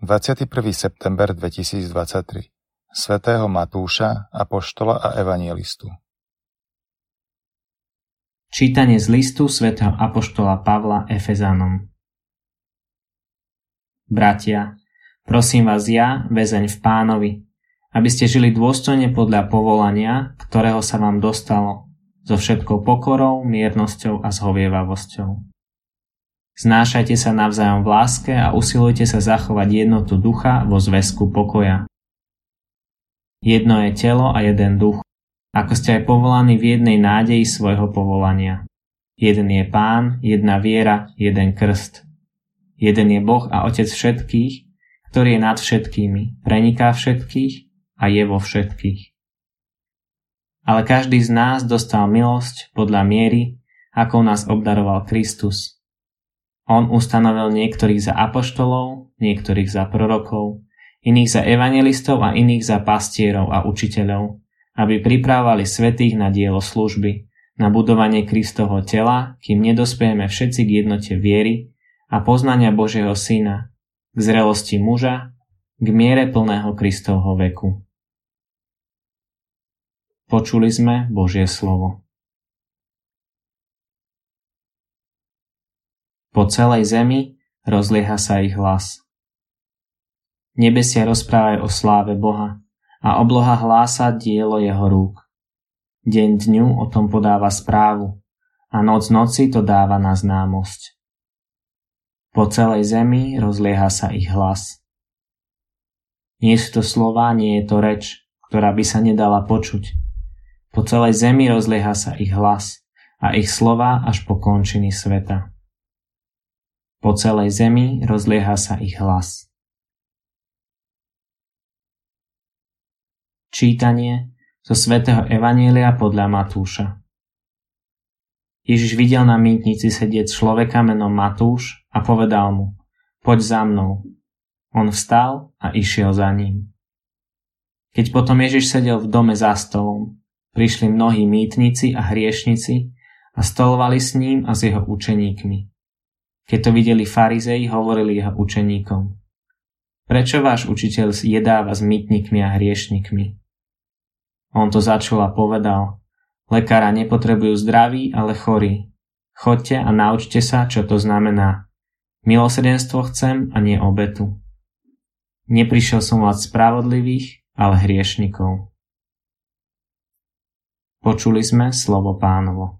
21. september 2023 svätého Matúša, apoštola a evangelistu Čítanie z listu svätého apoštola Pavla Efezanom. Bratia, prosím vás ja, väzeň v pánovi, aby ste žili dôstojne podľa povolania, ktorého sa vám dostalo, so všetkou pokorou, miernosťou a zhovievavosťou Znášajte sa navzájom v láske a usilujte sa zachovať jednotu ducha vo zväzku pokoja. Jedno je telo a jeden duch, ako ste aj povolaní v jednej nádeji svojho povolania. Jeden je pán, jedna viera, jeden krst. Jeden je Boh a Otec všetkých, ktorý je nad všetkými, preniká všetkých a je vo všetkých. Ale každý z nás dostal milosť podľa miery, ako nás obdaroval Kristus – on ustanovil niektorých za apoštolov, niektorých za prorokov, iných za evangelistov a iných za pastierov a učiteľov, aby pripravovali svetých na dielo služby, na budovanie Kristovho tela, kým nedospejeme všetci k jednote viery a poznania Božieho Syna, k zrelosti muža, k miere plného Kristovho veku. Počuli sme Božie slovo. Po celej zemi rozlieha sa ich hlas. Nebesia rozprávajú o sláve Boha a obloha hlása dielo jeho rúk. Deň dňu o tom podáva správu a noc noci to dáva na známosť. Po celej zemi rozlieha sa ich hlas. Nie sú to slova, nie je to reč, ktorá by sa nedala počuť. Po celej zemi rozlieha sa ich hlas a ich slova až po končiny sveta. Po celej zemi rozlieha sa ich hlas. Čítanie zo svätého Evanielia podľa Matúša Ježiš videl na mýtnici sedieť človeka menom Matúš a povedal mu, poď za mnou. On vstal a išiel za ním. Keď potom Ježiš sedel v dome za stolom, prišli mnohí mýtnici a hriešnici a stolovali s ním a s jeho učeníkmi. Keď to videli farizei, hovorili jeho učeníkom. Prečo váš učiteľ jedáva s mytníkmi a hriešnikmi? On to začul a povedal, lekára nepotrebujú zdraví, ale chorí. Chodte a naučte sa, čo to znamená. Milosrdenstvo chcem a nie obetu. Neprišiel som volať spravodlivých, ale hriešnikov. Počuli sme slovo pánovo.